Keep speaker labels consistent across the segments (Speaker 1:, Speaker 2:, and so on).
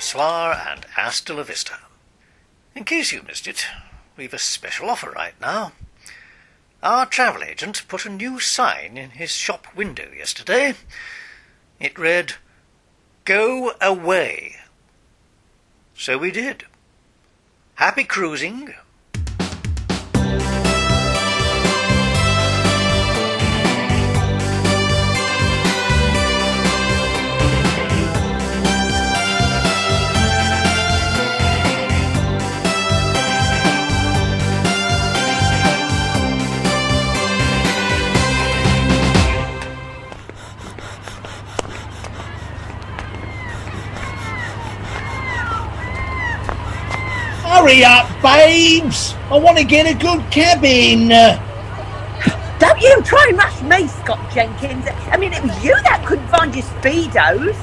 Speaker 1: bonsoir, and hasta la vista. In case you missed it, we've a special offer right now. Our travel agent put a new sign in his shop window yesterday. It read, Go away. So we did. Happy cruising.
Speaker 2: Hurry up, babes! I want to get a good cabin.
Speaker 3: Don't you try and rush me, Scott Jenkins. I mean, it was you that couldn't find your Speedos.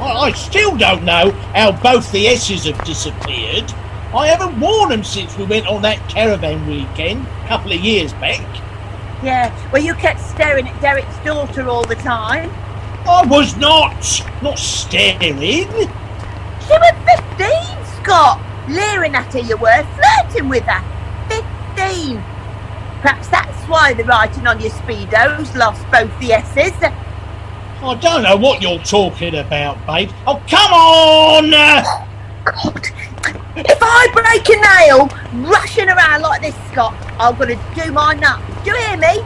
Speaker 2: I, I still don't know how both the S's have disappeared. I haven't worn them since we went on that caravan weekend a couple of years back.
Speaker 3: Yeah, well, you kept staring at Derek's daughter all the time.
Speaker 2: I was not, not staring.
Speaker 3: She was 15, Scott. Leering at her you were, flirting with her. 15. Perhaps that's why the writing on your Speedos lost both the S's.
Speaker 2: I don't know what you're talking about, babe. Oh, come on!
Speaker 3: God. If I break a nail rushing around like this, Scott, I'm going to do my nut. Do you hear me?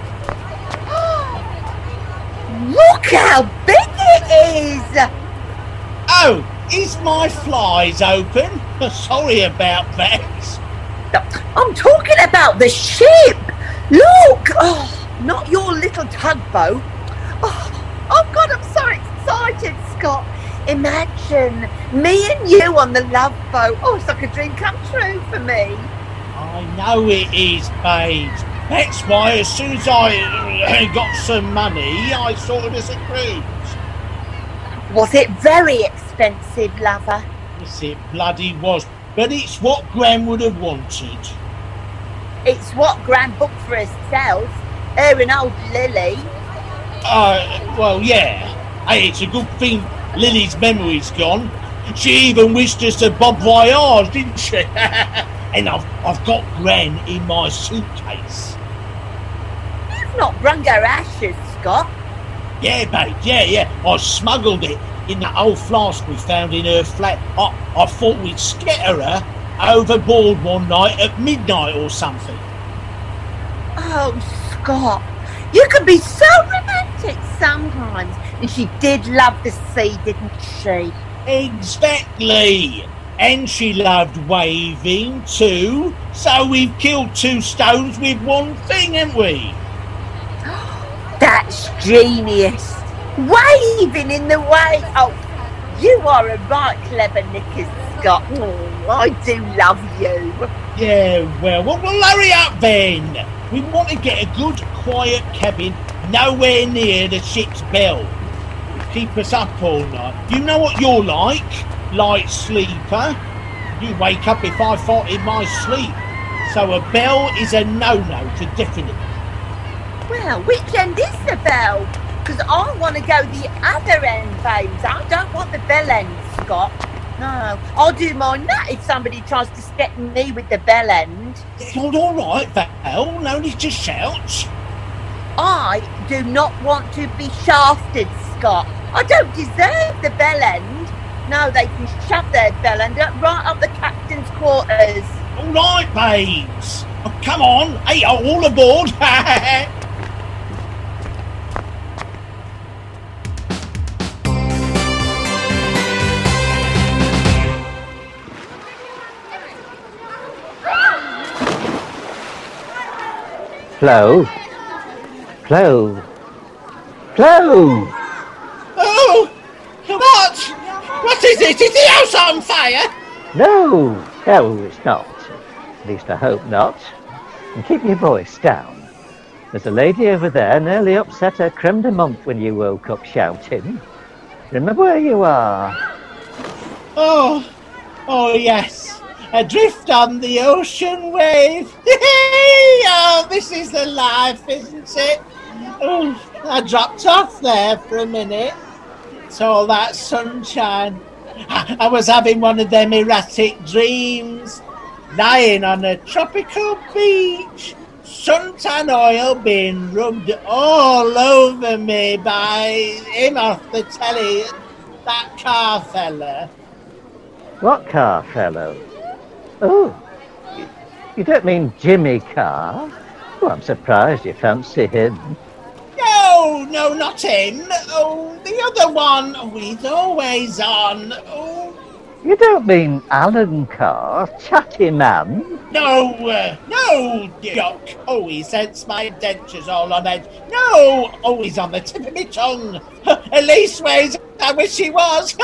Speaker 3: Look how big it is!
Speaker 2: Oh, is my flies open? Sorry about that.
Speaker 3: I'm talking about the ship. Look! Oh, not your little tugboat. Oh, oh God, I'm so excited, Scott. Imagine me and you on the love boat. Oh, it's like a dream come true for me.
Speaker 2: I know it is, babes. That's why as soon as I uh, got some money, I sorted us a cruise.
Speaker 3: Was it very expensive, lover?
Speaker 2: Yes, it bloody was. But it's what Gran would have wanted.
Speaker 3: It's what Gran booked for herself. Her and old Lily.
Speaker 2: Uh, well, yeah. Hey, it's a good thing Lily's memory's gone. She even wished us a bon voyage, didn't she? and I've, I've got Gran in my suitcase.
Speaker 3: You've not brung her ashes, Scott.
Speaker 2: Yeah, babe, yeah, yeah. I smuggled it in that old flask we found in her flat. I, I thought we'd scatter her overboard one night at midnight or something.
Speaker 3: Oh, Scott, you can be so romantic sometimes. And she did love the sea, didn't she?
Speaker 2: Exactly. And she loved waving too. So we've killed two stones with one thing, haven't we?
Speaker 3: That's genius. Waving in the way. Oh, you are a right clever knickers, Scott. Oh, I do love you.
Speaker 2: Yeah, well, well, well, hurry up then. We want to get a good, quiet cabin nowhere near the ship's bell. Keep us up all night. You know what you're like, light sleeper. You wake up if I fart in my sleep. So a bell is a no-no to definite.
Speaker 3: Well, which end is the bell? Because I want to go the other end, babes. I don't want the bell end, Scott. No, I'll do my nut if somebody tries to step me with the bell end.
Speaker 2: It's all all right, Val. No need to shout.
Speaker 3: I do not want to be shafted, Scott. I don't deserve the bell end. No, they can shove their bell end up right up the captain's quarters.
Speaker 2: All right, babes. Oh, come on. Hey, all aboard.
Speaker 4: Flo. Flo. Flo!
Speaker 2: oh, what? What is it? Is the house on fire?
Speaker 4: No! No, it's not. At least I hope not. And keep your voice down. There's a lady over there nearly upset her creme de menthe when you woke up shouting. Remember where you are.
Speaker 2: Oh, oh yes. Adrift on the ocean wave. oh, this is the life, isn't it? Oh, I dropped off there for a minute. It's all that sunshine. I, I was having one of them erratic dreams, lying on a tropical beach, suntan oil being rubbed all over me by him off the telly, that car fella.
Speaker 4: What car fellow? Oh, you, don't mean Jimmy Carr? Oh, I'm surprised you fancy him.
Speaker 2: No, no, not him. Oh, the other one. Oh, he's always on. Oh,
Speaker 4: You don't mean Alan Carr, chatty man?
Speaker 2: no, uh, no, Doc. Oh, he sets my dentures all on edge. No, oh, he's on the tip of my tongue. At least ways, I wish he was.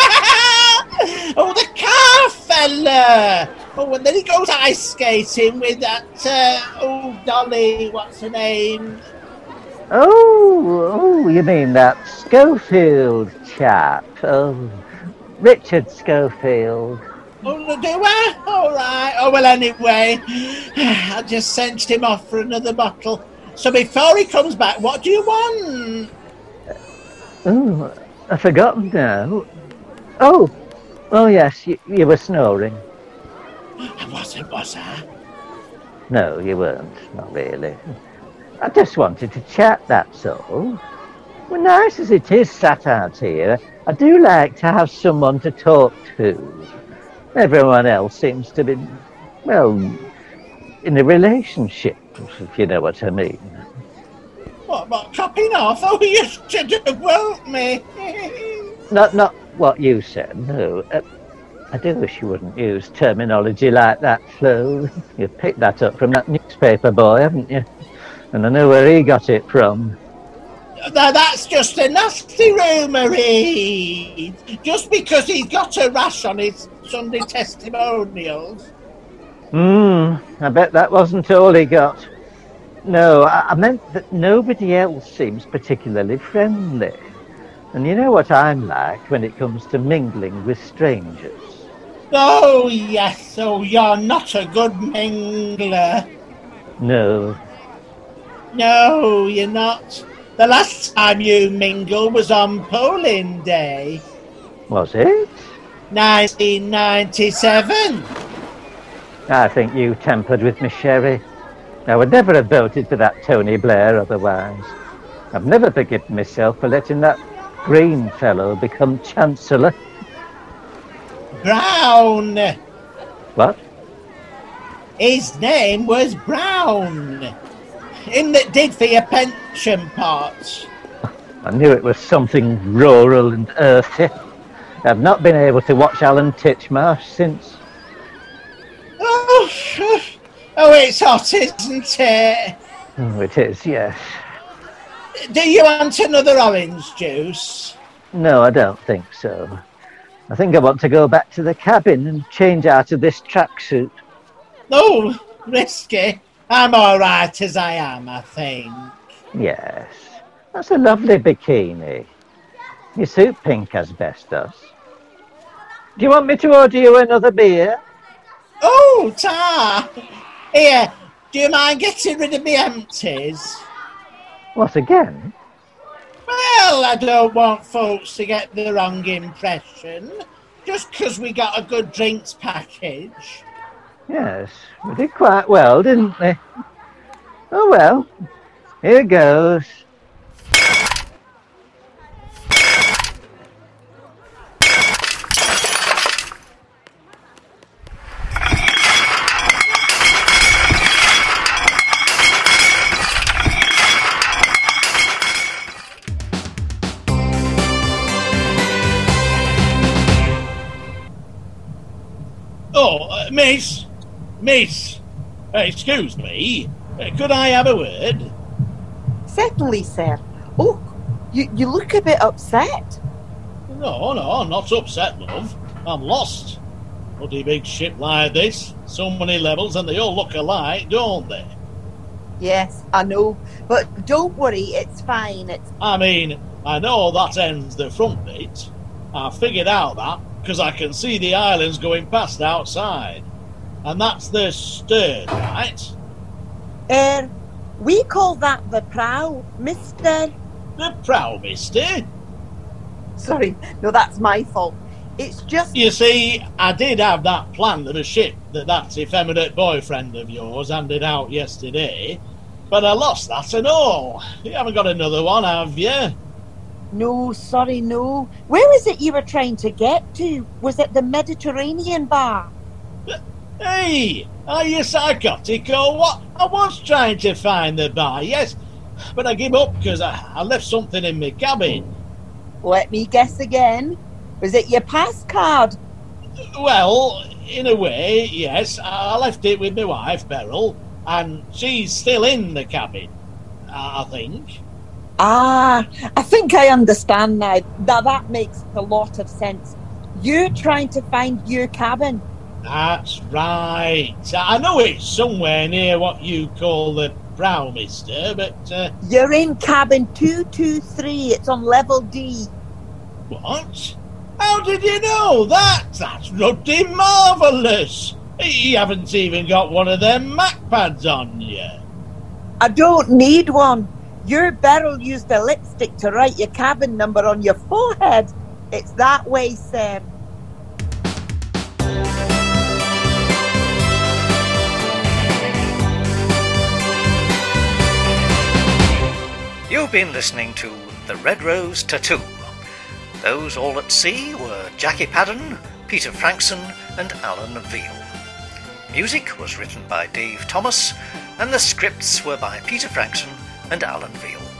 Speaker 2: oh, the car fella. Oh, and then he goes ice skating with that, uh, oh, Dolly, what's her name?
Speaker 4: Oh, oh, you mean that Schofield chap? Oh, Richard Schofield.
Speaker 2: Oh, no, do I? All right. Oh, well, anyway, I just sent him off for another bottle. So before he comes back, what do you want?
Speaker 4: Oh, I've forgotten now. Oh, oh yes, you, you were snoring.
Speaker 2: I wasn't, was I?
Speaker 4: No, you weren't, not really. I just wanted to chat, that's all. Well, nice as it is sat out here, I do like to have someone to talk to. Everyone else seems to be, well, in a relationship, if you know what I mean.
Speaker 2: What, what, chopping off? Oh, you should have woke me.
Speaker 4: Not, not what you said, no. Uh, I do wish you wouldn't use terminology like that, Flo. You picked that up from that newspaper boy, haven't you? And I know where he got it from.
Speaker 2: Now, that's just a nasty rumour, Reed. Just because he's got a rash on his Sunday testimonials.
Speaker 4: Hmm, I bet that wasn't all he got. No, I, I meant that nobody else seems particularly friendly. And you know what I'm like when it comes to mingling with strangers.
Speaker 2: Oh, yes, oh, you're not a good mingler.
Speaker 4: No,
Speaker 2: No, you're not. The last time you mingled was on polling day,
Speaker 4: was it?
Speaker 2: 1997.
Speaker 4: I think you tampered with my sherry. I would never have voted for that Tony Blair otherwise. I've never forgiven myself for letting that Green fellow become Chancellor.
Speaker 2: Brown.
Speaker 4: What?
Speaker 2: His name was Brown. Him that did for your pension pot.
Speaker 4: I knew it was something rural and earthy. I've not been able to watch Alan Titchmarsh since.
Speaker 2: Oh, oh, it's hot, isn't it?
Speaker 4: Oh, it is, yes.
Speaker 2: Do you want another orange juice?
Speaker 4: No, I don't think so. I think I want to go back to the cabin and change out of this tracksuit.
Speaker 2: Oh, risky. I'm all right as I am, I think.
Speaker 4: Yes, that's a lovely bikini. You suit pink asbestos. Do you want me to order you another beer?
Speaker 2: Oh, Tar! Here, do you mind getting rid of the empties?
Speaker 4: What again?
Speaker 2: Well, I don't want folks to get the wrong impression. Just 'cause we got a good drinks package.
Speaker 4: Yes, we did quite well, didn't we? Oh well, here goes.
Speaker 2: Miss, uh, excuse me. Uh, could I have a word?
Speaker 3: Certainly, sir. Oh, you, you look a bit upset.
Speaker 2: No, no, I'm not upset, love. I'm lost. Bloody big ship like this, so many levels, and they all look alike, don't they?
Speaker 3: Yes, I know. But don't worry, it's fine. It's
Speaker 2: I mean, I know that ends the front bit. I figured out that because I can see the islands going past outside. And that's the stern, right?
Speaker 3: er, we call that the prow, Mister.
Speaker 2: The prow, mister.
Speaker 3: Sorry, no, that's my fault. It's just
Speaker 2: You see, I did have that plan of a ship that that effeminate boyfriend of yours handed out yesterday, but I lost that and all. You haven't got another one, have you?
Speaker 3: no, sorry, no. Where is it you were trying to get to? Was it the Mediterranean bar?
Speaker 2: Hey, are you psychotic or what? I was trying to find the bar, yes, but I gave up because I, I left something in my cabin.
Speaker 3: Let me guess again. Was it your pass card?
Speaker 2: Well, in a way, yes. I left it with my wife, Beryl, and she's still in the cabin, I I think.
Speaker 3: Ah, I think I understand now. Now that makes a lot of sense. You're trying to find your cabin.
Speaker 2: That's right. I know it's somewhere near what you call the brow, mister, but, uh,
Speaker 3: You're in cabin 223. It's on level D.
Speaker 2: what? How did you know that? That's ruddy marvellous. You haven't even got one of them Mac pads on you.
Speaker 3: I don't need one. Your Beryl used a lipstick to write your cabin number on your forehead. It's that way, Sam.
Speaker 1: You've been listening to The Red Rose Tattoo. Those all at sea were Jackie Padden, Peter Frankson, and Alan Veal. Music was written by Dave Thomas, and the scripts were by Peter Frankson and Alan Veal.